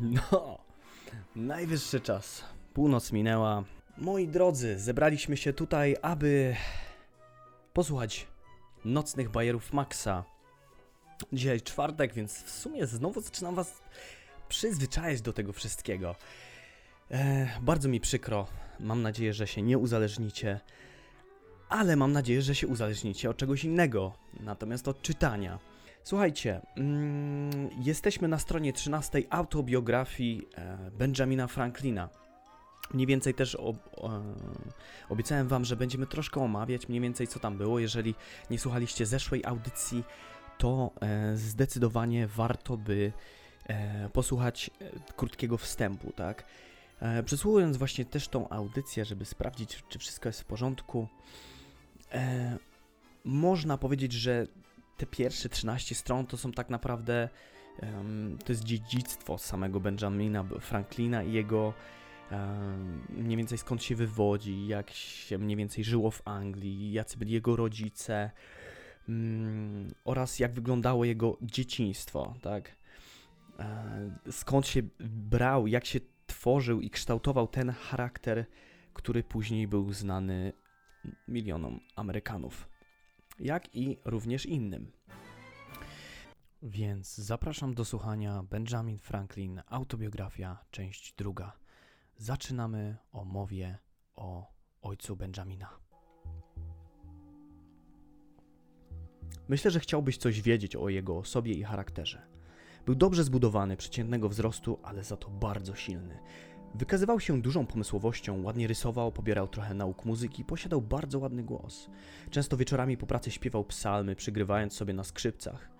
No, najwyższy czas. Północ minęła. Moi drodzy, zebraliśmy się tutaj, aby posłuchać nocnych bajerów Maxa. Dzisiaj czwartek, więc w sumie znowu zaczynam was przyzwyczajać do tego wszystkiego. E, bardzo mi przykro. Mam nadzieję, że się nie uzależnicie. Ale mam nadzieję, że się uzależnicie od czegoś innego, natomiast od czytania. Słuchajcie, mm, jesteśmy na stronie 13 autobiografii e, Benjamina Franklina. Mniej więcej też ob, e, obiecałem Wam, że będziemy troszkę omawiać mniej więcej co tam było. Jeżeli nie słuchaliście zeszłej audycji, to e, zdecydowanie warto by e, posłuchać e, krótkiego wstępu, tak? E, przesłuchując właśnie też tą audycję, żeby sprawdzić, czy wszystko jest w porządku, e, można powiedzieć, że te pierwsze 13 stron to są tak naprawdę um, to jest dziedzictwo samego Benjamina Franklina i jego um, mniej więcej skąd się wywodzi, jak się mniej więcej żyło w Anglii, jacy byli jego rodzice um, oraz jak wyglądało jego dzieciństwo, tak? E, skąd się brał, jak się tworzył i kształtował ten charakter, który później był znany milionom Amerykanów jak i również innym. Więc zapraszam do słuchania Benjamin Franklin, autobiografia, część druga. Zaczynamy o mowie o ojcu Benjamina. Myślę, że chciałbyś coś wiedzieć o jego osobie i charakterze. Był dobrze zbudowany, przeciętnego wzrostu, ale za to bardzo silny. Wykazywał się dużą pomysłowością, ładnie rysował, pobierał trochę nauk muzyki, posiadał bardzo ładny głos. Często wieczorami po pracy śpiewał psalmy, przygrywając sobie na skrzypcach.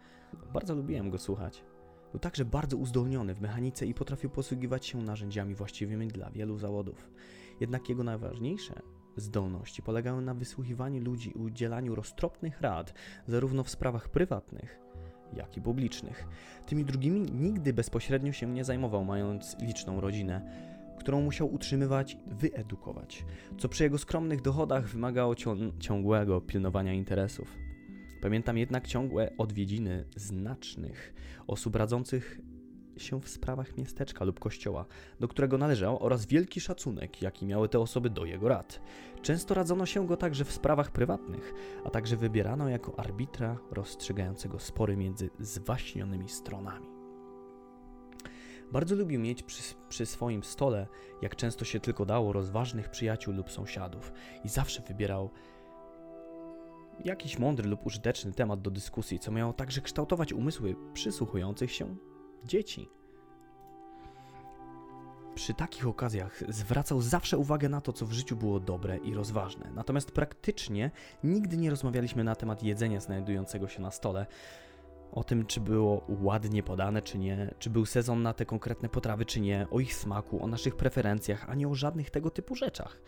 Bardzo lubiłem go słuchać. Był także bardzo uzdolniony w mechanice i potrafił posługiwać się narzędziami właściwymi dla wielu zawodów. Jednak jego najważniejsze zdolności polegały na wysłuchiwaniu ludzi i udzielaniu roztropnych rad, zarówno w sprawach prywatnych, jak i publicznych. Tymi drugimi nigdy bezpośrednio się nie zajmował, mając liczną rodzinę którą musiał utrzymywać, wyedukować, co przy jego skromnych dochodach wymagało ciągłego pilnowania interesów. Pamiętam jednak ciągłe odwiedziny znacznych osób radzących się w sprawach miasteczka lub kościoła, do którego należał, oraz wielki szacunek, jaki miały te osoby do jego rad. Często radzono się go także w sprawach prywatnych, a także wybierano jako arbitra rozstrzygającego spory między zwaśnionymi stronami. Bardzo lubił mieć przy, przy, swoim stole, jak często się tylko dało, rozważnych przyjaciół lub sąsiadów i zawsze wybierał jakiś mądry lub użyteczny temat do dyskusji, co miało także kształtować umysły przysłuchujących się dzieci. Przy takich okazjach zwracał zawsze uwagę na to, co w życiu było dobre i rozważne. Natomiast praktycznie nigdy nie rozmawialiśmy na temat jedzenia znajdującego się na stole, o tym, czy było ładnie podane, czy nie, czy był sezon na te konkretne potrawy, czy nie, o ich smaku, o naszych preferencjach, ani o żadnych tego typu rzeczach.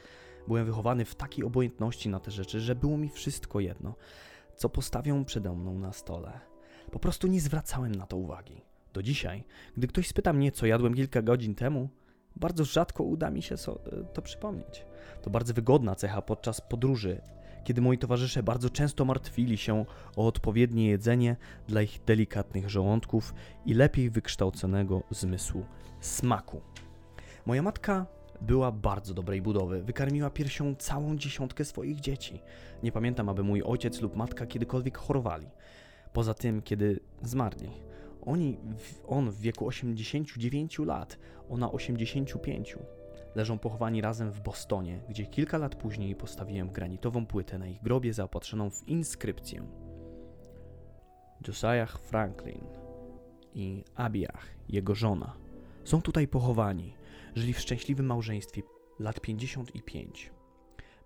Byłem wychowany w takiej obojętności na te rzeczy, że było mi wszystko jedno, co postawią przede mną na stole. Po prostu nie zwracałem na to uwagi. Do dzisiaj, gdy ktoś spyta mnie, co jadłem kilka godzin temu, bardzo rzadko uda mi się to przypomnieć. To bardzo wygodna cecha podczas podróży kiedy moi towarzysze bardzo często martwili się o odpowiednie jedzenie dla ich delikatnych żołądków i lepiej wykształconego zmysłu smaku. Moja matka była bardzo dobrej budowy. Wykarmiła piersią całą dziesiątkę swoich dzieci. Nie pamiętam, aby mój ojciec lub matka kiedykolwiek chorowali. Poza tym, kiedy zmarli. Oni, on w wieku 89 lat, ona 85 leżą pochowani razem w Bostonie, gdzie kilka lat później postawiłem granitową płytę na ich grobie zaopatrzoną w inskrypcję. Josiah Franklin i Abiach, jego żona, są tutaj pochowani. Żyli w szczęśliwym małżeństwie lat 55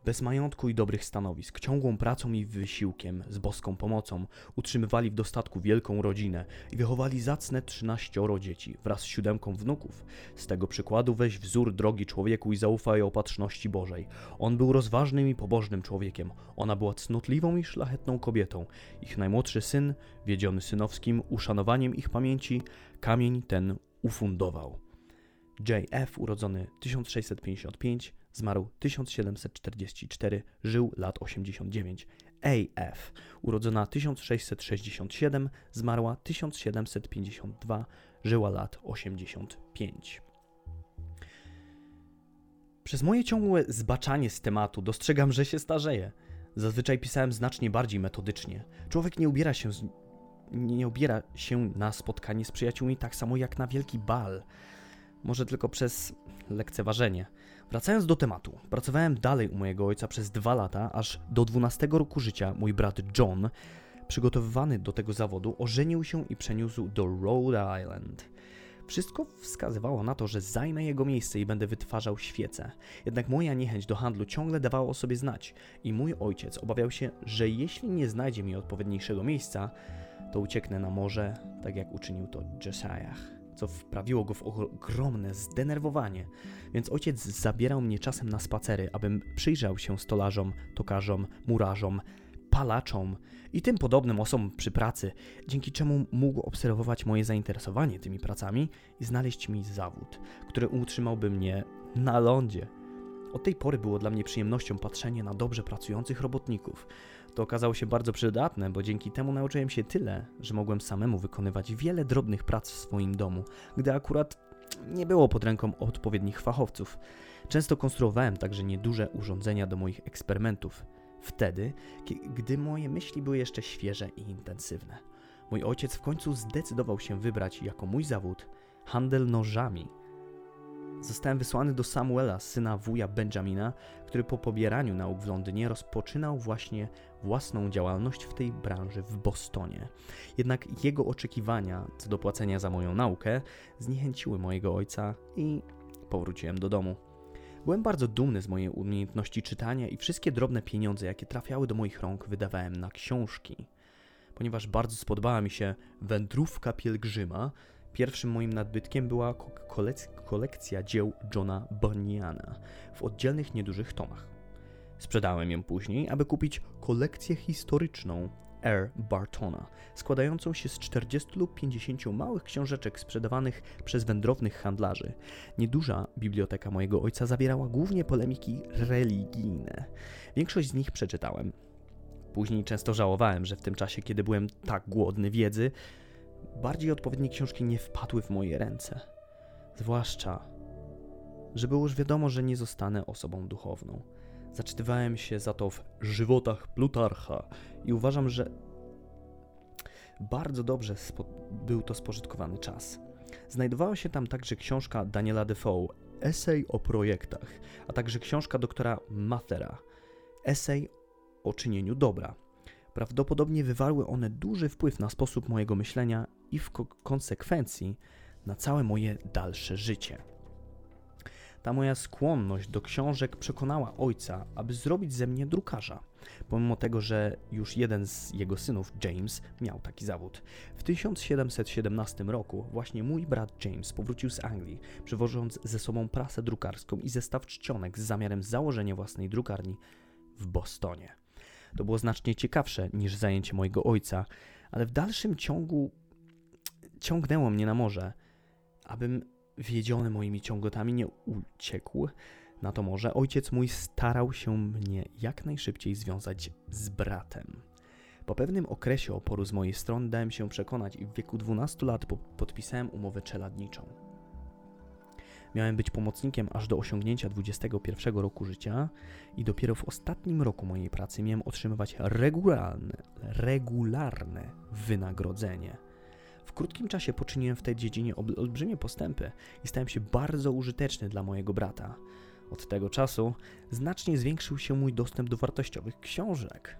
bez majątku i dobrych stanowisk, ciągłą pracą i wysiłkiem, z boską pomocą, utrzymywali w dostatku wielką rodzinę i wychowali zacne trzynaścioro dzieci wraz z siódemką wnuków. Z tego przykładu weź wzór drogi człowieku i zaufaj opatrzności Bożej. On był rozważnym i pobożnym człowiekiem, ona była cnotliwą i szlachetną kobietą. Ich najmłodszy syn, wiedziony synowskim uszanowaniem ich pamięci, kamień ten ufundował. J.F. urodzony 1655 Zmarł 1744, żył lat 89. AF, urodzona 1667, zmarła 1752, żyła lat 85. Przez moje ciągłe zbaczanie z tematu dostrzegam, że się starzeję. Zazwyczaj pisałem znacznie bardziej metodycznie. Człowiek nie ubiera się, z... nie ubiera się na spotkanie z przyjaciółmi tak samo jak na wielki bal. Może tylko przez lekceważenie. Wracając do tematu, pracowałem dalej u mojego ojca przez dwa lata, aż do 12 roku życia mój brat John, przygotowywany do tego zawodu, ożenił się i przeniósł do Rhode Island. Wszystko wskazywało na to, że zajmę jego miejsce i będę wytwarzał świece. Jednak moja niechęć do handlu ciągle dawała o sobie znać i mój ojciec obawiał się, że jeśli nie znajdzie mi odpowiedniejszego miejsca, to ucieknę na morze, tak jak uczynił to Josiah co wprawiło go w ogromne zdenerwowanie, więc ojciec zabierał mnie czasem na spacery, abym przyjrzał się stolarzom, tokarzom, murarzom, palaczom i tym podobnym osobom przy pracy, dzięki czemu mógł obserwować moje zainteresowanie tymi pracami i znaleźć mi zawód, który utrzymałby mnie na lądzie. Od tej pory było dla mnie przyjemnością patrzenie na dobrze pracujących robotników. To okazało się bardzo przydatne, bo dzięki temu nauczyłem się tyle, że mogłem samemu wykonywać wiele drobnych prac w swoim domu, gdy akurat nie było pod ręką odpowiednich fachowców. Często konstruowałem także nieduże urządzenia do moich eksperymentów. Wtedy, gdy moje myśli były jeszcze świeże i intensywne. Mój ojciec w końcu zdecydował się wybrać jako mój zawód handel nożami – Zostałem wysłany do Samuela, syna wuja Benjamina, który po pobieraniu nauk w Londynie rozpoczynał właśnie własną działalność w tej branży w Bostonie. Jednak jego oczekiwania co do płacenia za moją naukę zniechęciły mojego ojca i powróciłem do domu. Byłem bardzo dumny z mojej umiejętności czytania i wszystkie drobne pieniądze, jakie trafiały do moich rąk, wydawałem na książki. Ponieważ bardzo spodobała mi się Wędrówka Pielgrzyma, Pierwszym moim nadbytkiem była kolekcja dzieł Johna Bunyana w oddzielnych niedużych tomach. Sprzedałem ją później, aby kupić kolekcję historyczną R. Bartona, składającą się z 40 lub 50 małych książeczek sprzedawanych przez wędrownych handlarzy. Nieduża biblioteka mojego ojca zawierała głównie polemiki religijne. Większość z nich przeczytałem. Później często żałowałem, że w tym czasie, kiedy byłem tak głodny wiedzy, bardziej odpowiednie książki nie wpadły w moje ręce. Zwłaszcza, że było już wiadomo, że nie zostanę osobą duchowną. Zaczytywałem się za to w żywotach Plutarcha i uważam, że bardzo dobrze był to spożytkowany czas. Znajdowała się tam także książka Daniela Defoe, esej o projektach, a także książka doktora Mathera, esej o czynieniu dobra. Prawdopodobnie wywarły one duży wpływ na sposób mojego myślenia i w konsekwencji na całe moje dalsze życie. Ta moja skłonność do książek przekonała ojca, aby zrobić ze mnie drukarza, pomimo tego, że już jeden z jego synów, James, miał taki zawód. W 1717 roku właśnie mój brat James powrócił z Anglii, przywożąc ze sobą prasę drukarską i zestaw czcionek z zamiarem założenia własnej drukarni w Bostonie. To było znacznie ciekawsze niż zajęcie mojego ojca, ale w dalszym ciągu ciągnęło mnie na morze, abym wiedziony moimi ciągotami nie uciekł na to morze. Ojciec mój starał się mnie jak najszybciej związać z bratem. Po pewnym okresie oporu z mojej strony dałem się przekonać i w wieku 12 lat podpisałem umowę czeladniczą. Miałem być pomocnikiem aż do osiągnięcia 21 roku życia i dopiero w ostatnim roku mojej pracy miałem otrzymywać regularne, regularne wynagrodzenie. Krótkim czasie poczyniłem w tej dziedzinie olbrzymie postępy i stałem się bardzo użyteczny dla mojego brata. Od tego czasu znacznie zwiększył się mój dostęp do wartościowych książek.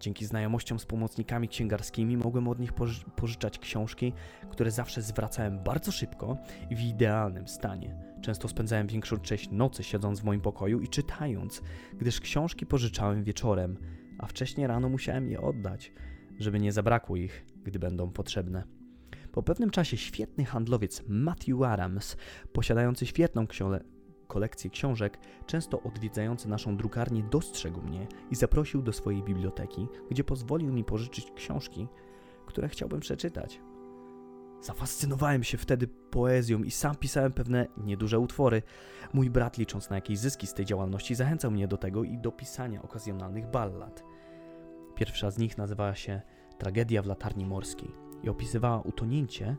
Dzięki znajomościom z pomocnikami księgarskimi mogłem od nich poży pożyczać książki, które zawsze zwracałem bardzo szybko i w idealnym stanie. Często spędzałem większą część nocy siedząc w moim pokoju i czytając, gdyż książki pożyczałem wieczorem, a wcześniej rano musiałem je oddać, żeby nie zabrakło ich, gdy będą potrzebne. Po pewnym czasie świetny handlowiec Matthew Adams, posiadający świetną kolekcję książek, często odwiedzający naszą drukarnię, dostrzegł mnie i zaprosił do swojej biblioteki, gdzie pozwolił mi pożyczyć książki, które chciałbym przeczytać. Zafascynowałem się wtedy poezją i sam pisałem pewne nieduże utwory. Mój brat, licząc na jakieś zyski z tej działalności, zachęcał mnie do tego i do pisania okazjonalnych ballad. Pierwsza z nich nazywała się Tragedia w latarni morskiej i opisywała utonięcie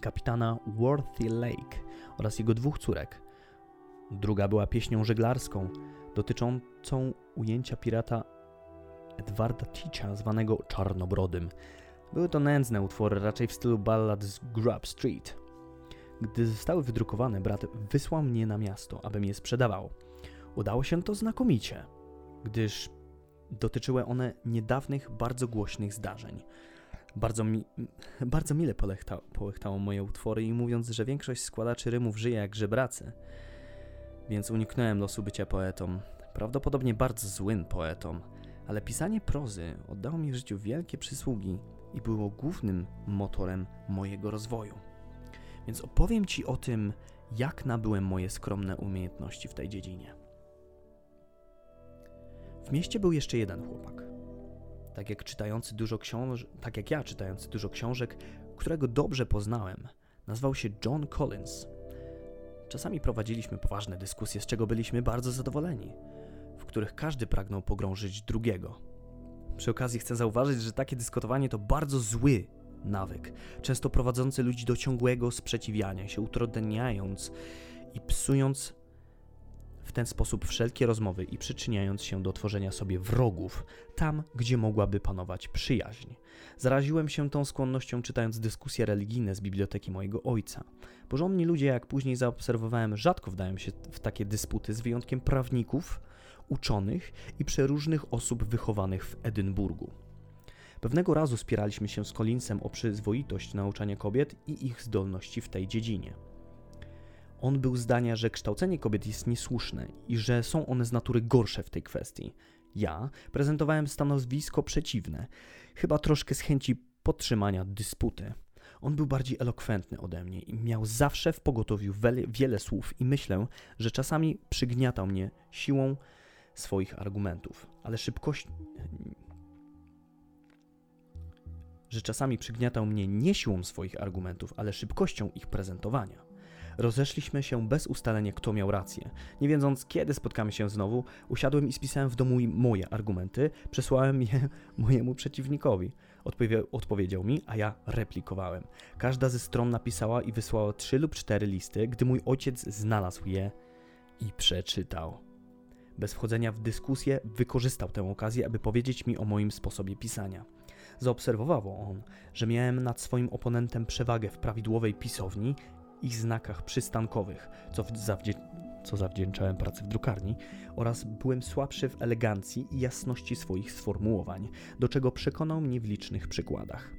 kapitana Worthy Lake oraz jego dwóch córek. Druga była pieśnią żeglarską dotyczącą ujęcia pirata Edwarda Teacha, zwanego Czarnobrodym. Były to nędzne utwory, raczej w stylu ballad z Grub Street. Gdy zostały wydrukowane, brat wysłał mnie na miasto, abym je sprzedawał. Udało się to znakomicie, gdyż dotyczyły one niedawnych, bardzo głośnych zdarzeń. Bardzo, mi, bardzo mile polechta, połechtało moje utwory i mówiąc, że większość składaczy rymów żyje jak żebracy, więc uniknąłem losu bycia poetą. Prawdopodobnie bardzo złym poetą, ale pisanie prozy oddało mi w życiu wielkie przysługi i było głównym motorem mojego rozwoju. Więc opowiem Ci o tym, jak nabyłem moje skromne umiejętności w tej dziedzinie. W mieście był jeszcze jeden chłopak. Tak jak czytający dużo książek, tak jak ja czytający dużo książek, którego dobrze poznałem, nazwał się John Collins. Czasami prowadziliśmy poważne dyskusje, z czego byliśmy bardzo zadowoleni, w których każdy pragnął pogrążyć drugiego. Przy okazji chcę zauważyć, że takie dyskutowanie to bardzo zły nawyk, często prowadzący ludzi do ciągłego sprzeciwiania się, utrudniając i psując w ten sposób wszelkie rozmowy i przyczyniając się do tworzenia sobie wrogów tam, gdzie mogłaby panować przyjaźń. Zaraziłem się tą skłonnością czytając dyskusje religijne z biblioteki mojego ojca. Porządni ludzie, jak później zaobserwowałem, rzadko wdają się w takie dysputy, z wyjątkiem prawników, uczonych i przeróżnych osób wychowanych w Edynburgu. Pewnego razu spieraliśmy się z Collinsem o przyzwoitość nauczania kobiet i ich zdolności w tej dziedzinie. On był zdania, że kształcenie kobiet jest niesłuszne i że są one z natury gorsze w tej kwestii. Ja prezentowałem stanowisko przeciwne, chyba troszkę z chęci podtrzymania dysputy. On był bardziej elokwentny ode mnie i miał zawsze w pogotowiu wiele, słów i myślę, że czasami przygniatał mnie siłą swoich argumentów, ale szybkość że czasami przygniatał mnie nie siłą swoich argumentów, ale szybkością ich prezentowania. Rozeszliśmy się bez ustalenia, kto miał rację. Nie wiedząc, kiedy spotkamy się znowu, usiadłem i spisałem w domu moje argumenty, przesłałem je mojemu przeciwnikowi. Odpowie odpowiedział mi, a ja replikowałem. Każda ze stron napisała i wysłała trzy lub cztery listy, gdy mój ojciec znalazł je i przeczytał. Bez wchodzenia w dyskusję wykorzystał tę okazję, aby powiedzieć mi o moim sposobie pisania. Zaobserwował on, że miałem nad swoim oponentem przewagę w prawidłowej pisowni i znakach przystankowych, co, zawdzię co zawdzięczałem pracy w drukarni, oraz byłem słabszy w elegancji i jasności swoich sformułowań, do czego przekonał mnie w licznych przykładach.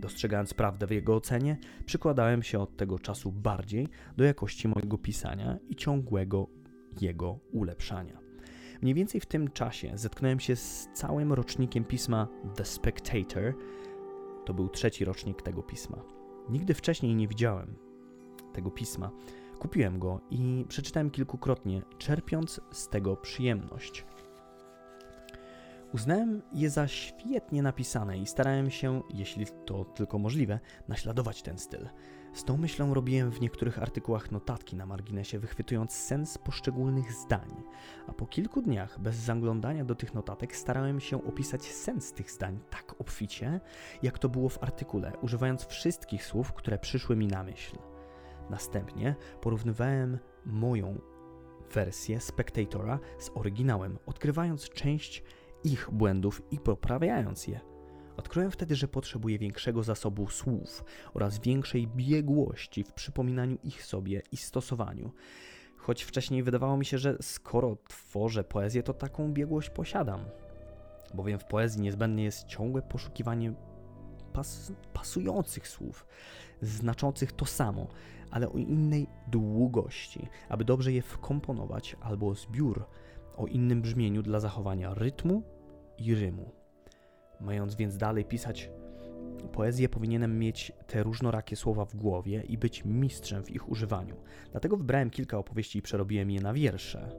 Dostrzegając prawdę w jego ocenie, przykładałem się od tego czasu bardziej do jakości mojego pisania i ciągłego jego ulepszania. Mniej więcej w tym czasie zetknąłem się z całym rocznikiem pisma The Spectator. To był trzeci rocznik tego pisma. Nigdy wcześniej nie widziałem tego pisma. Kupiłem go i przeczytałem kilkukrotnie, czerpiąc z tego przyjemność. Uznałem je za świetnie napisane i starałem się, jeśli to tylko możliwe, naśladować ten styl. Z tą myślą robiłem w niektórych artykułach notatki na marginesie, wychwytując sens poszczególnych zdań, a po kilku dniach bez zaglądania do tych notatek starałem się opisać sens tych zdań tak obficie, jak to było w artykule, używając wszystkich słów, które przyszły mi na myśl. Następnie porównywałem moją wersję Spectatora z oryginałem, odkrywając część ich błędów i poprawiając je. Odkryłem wtedy, że potrzebuję większego zasobu słów oraz większej biegłości w przypominaniu ich sobie i stosowaniu. Choć wcześniej wydawało mi się, że skoro tworzę poezję, to taką biegłość posiadam. Bowiem w poezji niezbędne jest ciągłe poszukiwanie pas pasujących słów, znaczących to samo, ale o innej długości, aby dobrze je wkomponować, albo zbiór o innym brzmieniu dla zachowania rytmu i rymu. Mając więc dalej pisać poezję, powinienem mieć te różnorakie słowa w głowie i być mistrzem w ich używaniu. Dlatego wybrałem kilka opowieści i przerobiłem je na wiersze.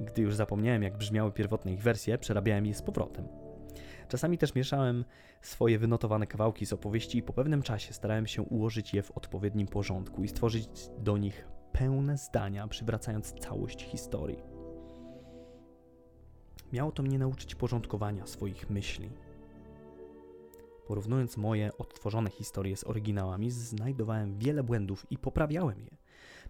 Gdy już zapomniałem, jak brzmiały pierwotne ich wersje, przerabiałem je z powrotem. Czasami też mieszałem swoje wynotowane kawałki z opowieści i po pewnym czasie starałem się ułożyć je w odpowiednim porządku i stworzyć do nich pełne zdania, przywracając całość historii. Miało to mnie nauczyć porządkowania swoich myśli. Porównując moje odtworzone historie z oryginałami, znajdowałem wiele błędów i poprawiałem je.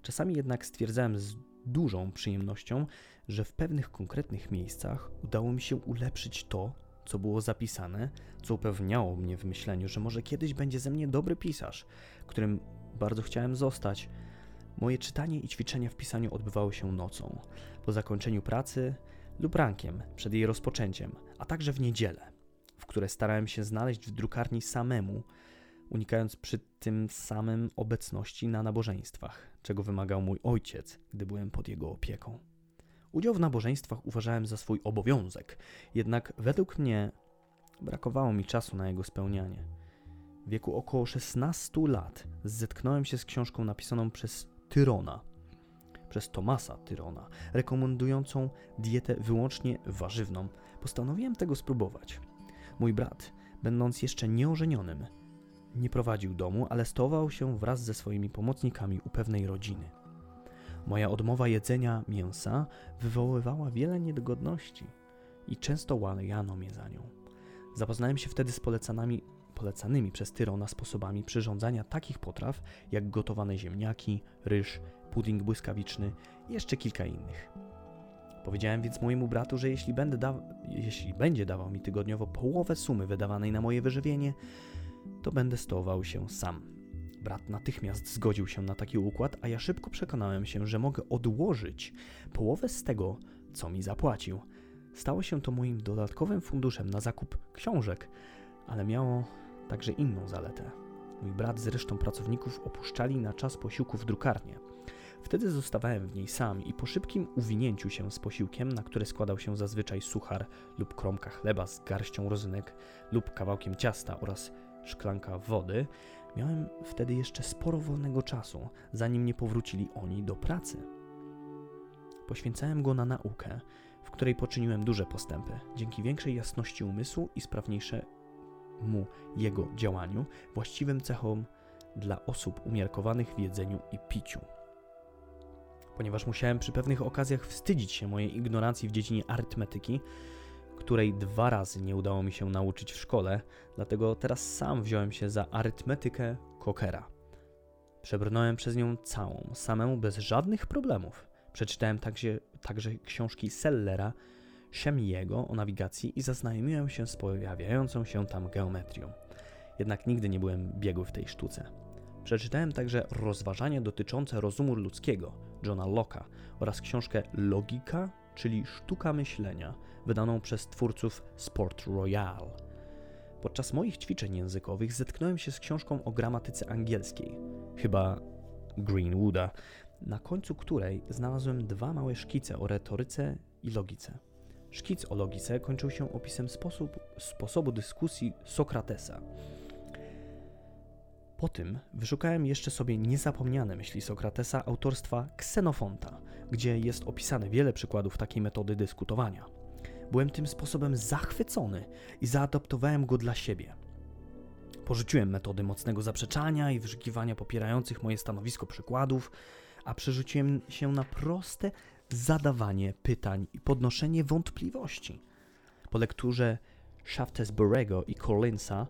Czasami jednak stwierdzałem z dużą przyjemnością, że w pewnych konkretnych miejscach udało mi się ulepszyć to, co było zapisane, co upewniało mnie w myśleniu, że może kiedyś będzie ze mnie dobry pisarz, którym bardzo chciałem zostać. Moje czytanie i ćwiczenia w pisaniu odbywały się nocą, po zakończeniu pracy lub rankiem przed jej rozpoczęciem, a także w niedzielę, w które starałem się znaleźć w drukarni samemu, unikając przy tym samym obecności na nabożeństwach, czego wymagał mój ojciec, gdy byłem pod jego opieką. Udział w nabożeństwach uważałem za swój obowiązek, jednak według mnie brakowało mi czasu na jego spełnianie. W wieku około 16 lat zetknąłem się z książką napisaną przez Tyrona, przez Tomasa Tyrona, rekomendującą dietę wyłącznie warzywną. Postanowiłem tego spróbować. Mój brat, będąc jeszcze nieożenionym, nie prowadził domu, ale stołował się wraz ze swoimi pomocnikami u pewnej rodziny. Moja odmowa jedzenia mięsa wywoływała wiele niedogodności i często łańano mnie za nią. Zapoznałem się wtedy z polecanymi, polecanymi przez Tyrona sposobami przyrządzania takich potraw jak gotowane ziemniaki, ryż, pudding błyskawiczny i jeszcze kilka innych. Powiedziałem więc mojemu bratu, że jeśli, da- jeśli będzie dawał mi tygodniowo połowę sumy wydawanej na moje wyżywienie, to będę stołował się sam. Brat natychmiast zgodził się na taki układ, a ja szybko przekonałem się, że mogę odłożyć połowę z tego, co mi zapłacił. Stało się to moim dodatkowym funduszem na zakup książek, ale miało także inną zaletę. Mój brat z resztą pracowników opuszczali na czas posiłków drukarnię. Wtedy zostawałem w niej sam i po szybkim uwinięciu się z posiłkiem, na które składał się zazwyczaj suchar lub kromka chleba z garścią rozynek lub kawałkiem ciasta oraz szklanka wody, miałem wtedy jeszcze sporo wolnego czasu, zanim nie powrócili oni do pracy. Poświęcałem go na naukę, w której poczyniłem duże postępy, dzięki większej jasności umysłu i sprawniejszemu jego działaniu, właściwym cechom dla osób umiarkowanych w jedzeniu i piciu. Ponieważ musiałem przy pewnych okazjach wstydzić się mojej ignorancji w dziedzinie arytmetyki, której dwa razy nie udało mi się nauczyć w szkole, dlatego teraz sam wziąłem się za arytmetykę Cockera. Przebrnąłem przez nią całą, samemu bez żadnych problemów. Przeczytałem także, także książki Sellera, Chemiego o nawigacji i zaznajomiłem się z pojawiającą się tam geometrią. Jednak nigdy nie byłem biegły w tej sztuce. Przeczytałem także rozważania dotyczące rozumu ludzkiego Johna Locke'a oraz książkę Logika, czyli Sztuka Myślenia, wydaną przez twórców Sport Royal. Podczas moich ćwiczeń językowych zetknąłem się z książką o gramatyce angielskiej, chyba Greenwooda, na końcu której znalazłem dwa małe szkice o retoryce i logice. Szkic o logice kończył się opisem sposób, sposobu dyskusji Sokratesa. Po tym wyszukałem jeszcze sobie niezapomniane myśli Sokratesa autorstwa Ksenofonta, gdzie jest opisane wiele przykładów takiej metody dyskutowania. Byłem tym sposobem zachwycony i zaadoptowałem go dla siebie. Porzuciłem metody mocnego zaprzeczania i wyszukiwania popierających moje stanowisko przykładów, a przerzuciłem się na proste zadawanie pytań i podnoszenie wątpliwości. Po lekturze Shaftesbury'ego i Collinsa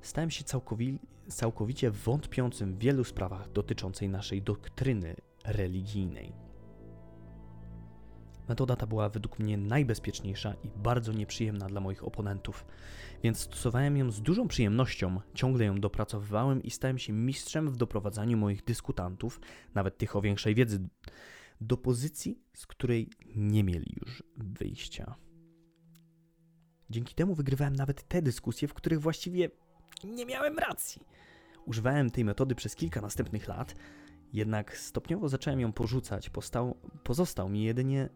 stałem się całkowi całkowicie wątpiącym w wielu sprawach dotyczącej naszej doktryny religijnej. Metoda ta była według mnie najbezpieczniejsza i bardzo nieprzyjemna dla moich oponentów, więc stosowałem ją z dużą przyjemnością, ciągle ją dopracowywałem i stałem się mistrzem w doprowadzaniu moich dyskutantów, nawet tych o większej wiedzy, do pozycji, z której nie mieli już wyjścia. Dzięki temu wygrywałem nawet te dyskusje, w których właściwie nie miałem racji. Używałem tej metody przez kilka następnych lat, jednak stopniowo zacząłem ją porzucać. Postał, pozostał mi jedynie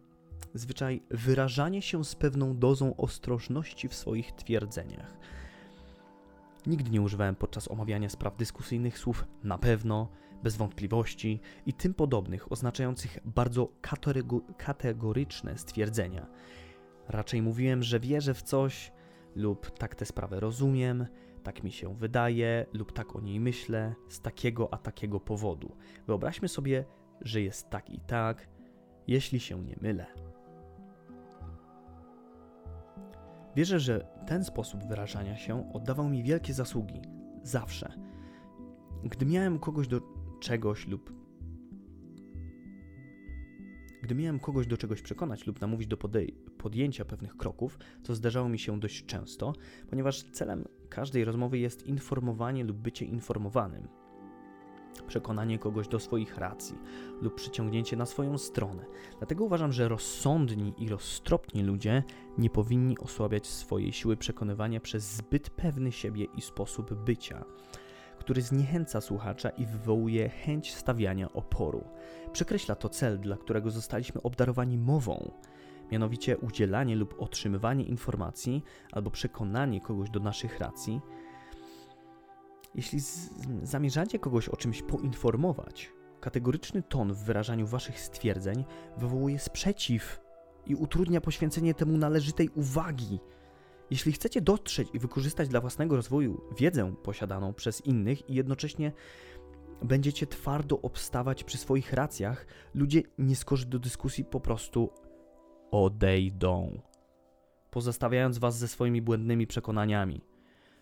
zwyczaj wyrażanie się z pewną dozą ostrożności w swoich twierdzeniach. Nigdy nie używałem podczas omawiania spraw dyskusyjnych słów na pewno, bez wątpliwości i tym podobnych, oznaczających bardzo kategoryczne stwierdzenia. Raczej mówiłem, że wierzę w coś, lub tak tę sprawę rozumiem, tak mi się wydaje, lub tak o niej myślę, z takiego a takiego powodu. Wyobraźmy sobie, że jest tak i tak, jeśli się nie mylę. Wierzę, że ten sposób wyrażania się oddawał mi wielkie zasługi. Zawsze. Gdy miałem kogoś do czegoś lub gdy miałem kogoś do czegoś przekonać lub namówić do podjęcia pewnych kroków, co zdarzało mi się dość często, ponieważ celem każdej rozmowy jest informowanie lub bycie informowanym, przekonanie kogoś do swoich racji lub przyciągnięcie na swoją stronę. Dlatego uważam, że rozsądni i roztropni ludzie nie powinni osłabiać swojej siły przekonywania przez zbyt pewny siebie i sposób bycia który zniechęca słuchacza i wywołuje chęć stawiania oporu. Przekreśla to cel, dla którego zostaliśmy obdarowani mową, mianowicie udzielanie lub otrzymywanie informacji albo przekonanie kogoś do naszych racji. Jeśli zamierzacie kogoś o czymś poinformować, kategoryczny ton w wyrażaniu waszych stwierdzeń wywołuje sprzeciw i utrudnia poświęcenie temu należytej uwagi jeśli chcecie dotrzeć i wykorzystać dla własnego rozwoju wiedzę posiadaną przez innych i jednocześnie będziecie twardo obstawać przy swoich racjach, ludzie nie skorzy do dyskusji po prostu odejdą, pozostawiając was ze swoimi błędnymi przekonaniami.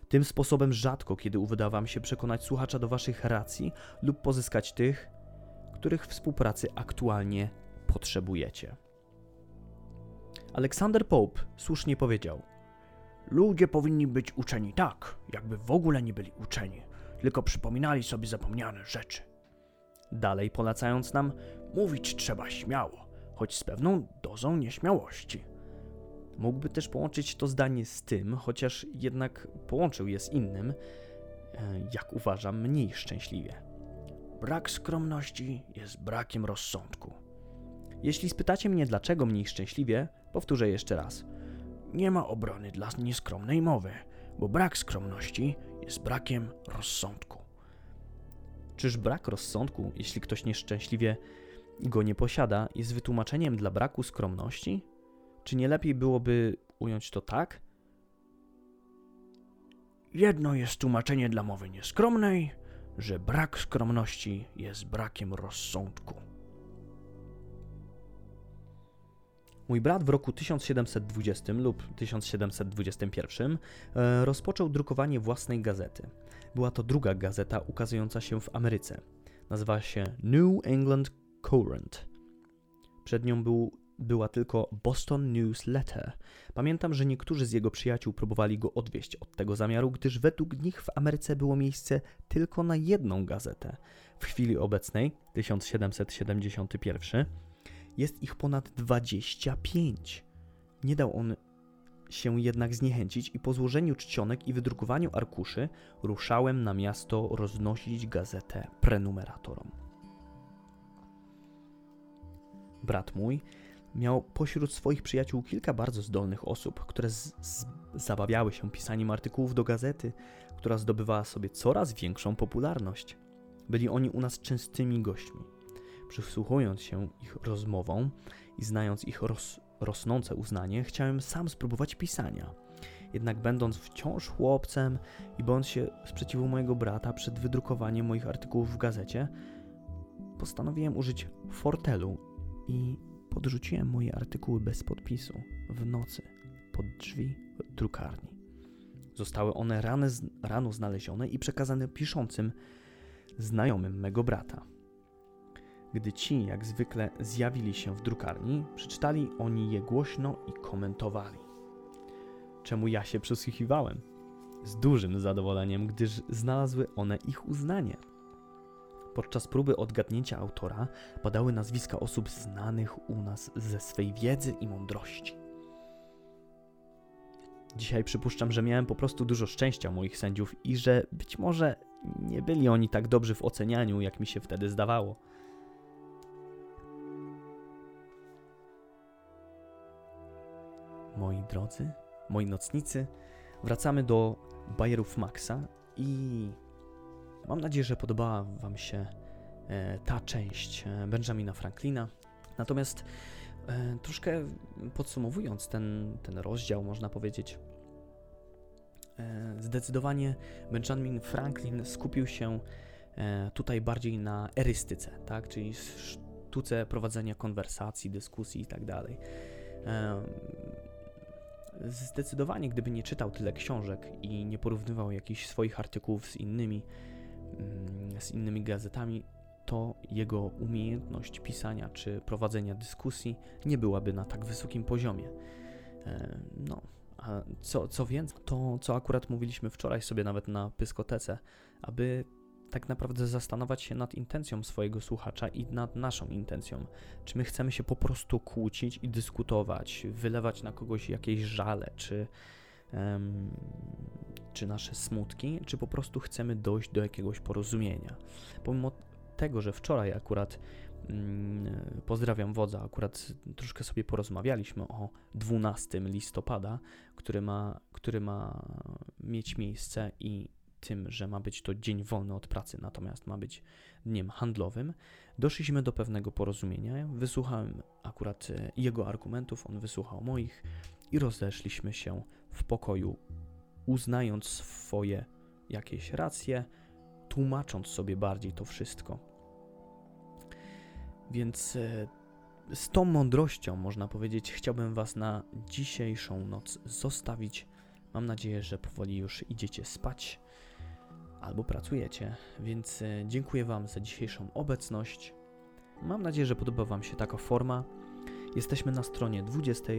Tym sposobem rzadko kiedy uda wam się przekonać słuchacza do waszych racji lub pozyskać tych, których współpracy aktualnie potrzebujecie. Aleksander Pope słusznie powiedział – Ludzie powinni być uczeni tak, jakby w ogóle nie byli uczeni, tylko przypominali sobie zapomniane rzeczy. Dalej polecając nam, mówić trzeba śmiało, choć z pewną dozą nieśmiałości. Mógłby też połączyć to zdanie z tym, chociaż jednak połączył je z innym, e, jak uważam, mniej szczęśliwie. Brak skromności jest brakiem rozsądku. Jeśli spytacie mnie, dlaczego mniej szczęśliwie, powtórzę jeszcze raz – nie ma obrony dla nieskromnej mowy, bo brak skromności jest brakiem rozsądku. Czyż brak rozsądku, jeśli ktoś nieszczęśliwie go nie posiada, jest wytłumaczeniem dla braku skromności? Czy nie lepiej byłoby ująć to tak? Jedno jest tłumaczenie dla mowy nieskromnej, że brak skromności jest brakiem rozsądku. Mój brat w roku 1720 lub 1721 e, rozpoczął drukowanie własnej gazety. Była to druga gazeta ukazująca się w Ameryce. Nazywała się New England Courant. Przed nią był, była tylko Boston News Letter. Pamiętam, że niektórzy z jego przyjaciół próbowali go odwieść od tego zamiaru, gdyż według nich w Ameryce było miejsce tylko na jedną gazetę. W chwili obecnej, 1771, jest ich ponad 25. Nie dał on się jednak zniechęcić i po złożeniu czcionek i wydrukowaniu arkuszy ruszałem na miasto roznosić gazetę prenumeratorom. Brat mój miał pośród swoich przyjaciół kilka bardzo zdolnych osób, które zabawiały się pisaniem artykułów do gazety, która zdobywała sobie coraz większą popularność. Byli oni u nas częstymi gośćmi przysłuchując się ich rozmowom i znając ich ros rosnące uznanie, chciałem sam spróbować pisania. Jednak będąc wciąż chłopcem i bądź się sprzeciwu mojego brata przed wydrukowaniem moich artykułów w gazecie, postanowiłem użyć fortelu i podrzuciłem moje artykuły bez podpisu w nocy pod drzwi drukarni. Zostały one rano, rano znalezione i przekazane piszącym znajomym mego brata. Gdy ci, jak zwykle, zjawili się w drukarni, przeczytali oni je głośno i komentowali. Czemu ja się przysłuchiwałem? Z dużym zadowoleniem, gdyż znalazły one ich uznanie. Podczas próby odgadnięcia autora padały nazwiska osób znanych u nas ze swej wiedzy i mądrości. Dzisiaj przypuszczam, że miałem po prostu dużo szczęścia moich sędziów i że być może nie byli oni tak dobrzy w ocenianiu, jak mi się wtedy zdawało. moi drodzy, moi nocnicy, wracamy do Bajerów Maxa i mam nadzieję, że podobała Wam się e, ta część e, Benjamina Franklina. Natomiast e, troszkę podsumowując ten, ten rozdział, można powiedzieć, zdecydowanie Benjamin Franklin skupił się tutaj bardziej na erystyce, tak? czyli sztuce prowadzenia konwersacji, dyskusji itd. Tak zdecydowanie, gdyby nie czytał tyle książek i nie porównywał jakichś swoich artykułów z innymi, z innymi gazetami, to jego umiejętność pisania czy prowadzenia dyskusji nie byłaby na tak wysokim poziomie. E, no, a co, co więcej, to co akurat mówiliśmy wczoraj sobie nawet na Pyskotece, aby tak naprawdę zastanawiać się nad intencją swojego słuchacza i nad naszą intencją. Czy my chcemy się po prostu kłócić i dyskutować, wylewać na kogoś jakieś żale, czy, czy nasze smutki, czy po prostu chcemy dojść do jakiegoś porozumienia. Pomimo tego, że wczoraj akurat mm, pozdrawiam wodza, akurat troszkę sobie porozmawialiśmy o 12 listopada, który ma, który ma mieć miejsce i tym, że ma być to dzień wolny od pracy, natomiast ma być dniem handlowym, doszliśmy do pewnego porozumienia. Wysłuchałem akurat e, jego argumentów, on wysłuchał moich i rozeszliśmy się w pokoju, uznając swoje jakieś racje, tłumacząc sobie bardziej to wszystko. Więc e, z tą mądrością, można powiedzieć, chciałbym Was na dzisiejszą noc zostawić. Mam nadzieję, że powoli już idziecie spać albo pracujecie, więc e, dziękuję Wam za dzisiejszą obecność. Mam nadzieję, że podoba Wam się taka forma. Jesteśmy na stronie 20.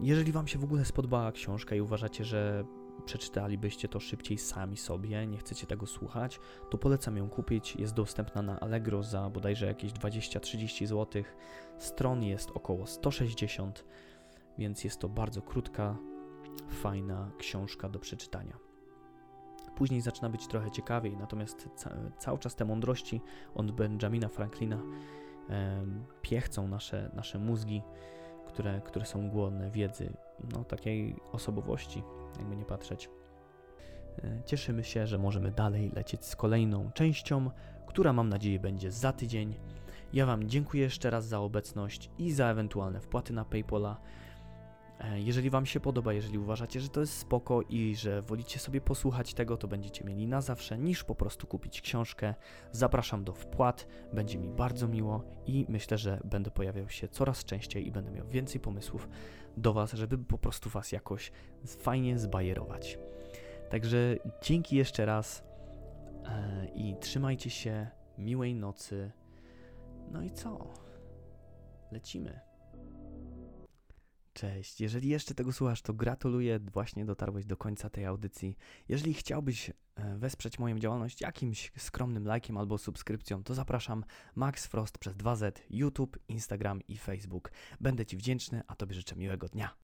Jeżeli Wam się w ogóle spodobała książka i uważacie, że przeczytalibyście to szybciej sami sobie, nie chcecie tego słuchać, to polecam ją kupić. Jest dostępna na Allegro za bodajże jakieś 20-30 zł. Stron jest około 160, więc jest to bardzo krótka, fajna książka do przeczytania. Później zaczyna być trochę ciekawiej, natomiast ca cały czas te mądrości od Benjamina Franklina e, piechcą nasze, nasze mózgi, które, które są głodne wiedzy, no takiej osobowości, jakby nie patrzeć. E, cieszymy się, że możemy dalej lecieć z kolejną częścią, która mam nadzieję będzie za tydzień. Ja Wam dziękuję jeszcze raz za obecność i za ewentualne wpłaty na PayPala. E, jeżeli Wam się podoba, jeżeli uważacie, że to jest spoko i że wolicie sobie posłuchać tego, to będziecie mieli na zawsze, niż po prostu kupić książkę. Zapraszam do wpłat, będzie mi bardzo miło i myślę, że będę pojawiał się coraz częściej i będę miał więcej pomysłów do Was, żeby po prostu Was jakoś fajnie zbajerować. Także dzięki jeszcze raz e, i trzymajcie się, miłej nocy. No i co? Lecimy. Cześć, jeżeli jeszcze tego słuchasz, to gratuluję, właśnie dotarłeś do końca tej audycji. Jeżeli chciałbyś e, wesprzeć moją działalność jakimś skromnym lajkiem albo subskrypcją, to zapraszam Max Frost przez 2Z, YouTube, Instagram i Facebook. Będę Ci wdzięczny, a Tobie życzę miłego dnia.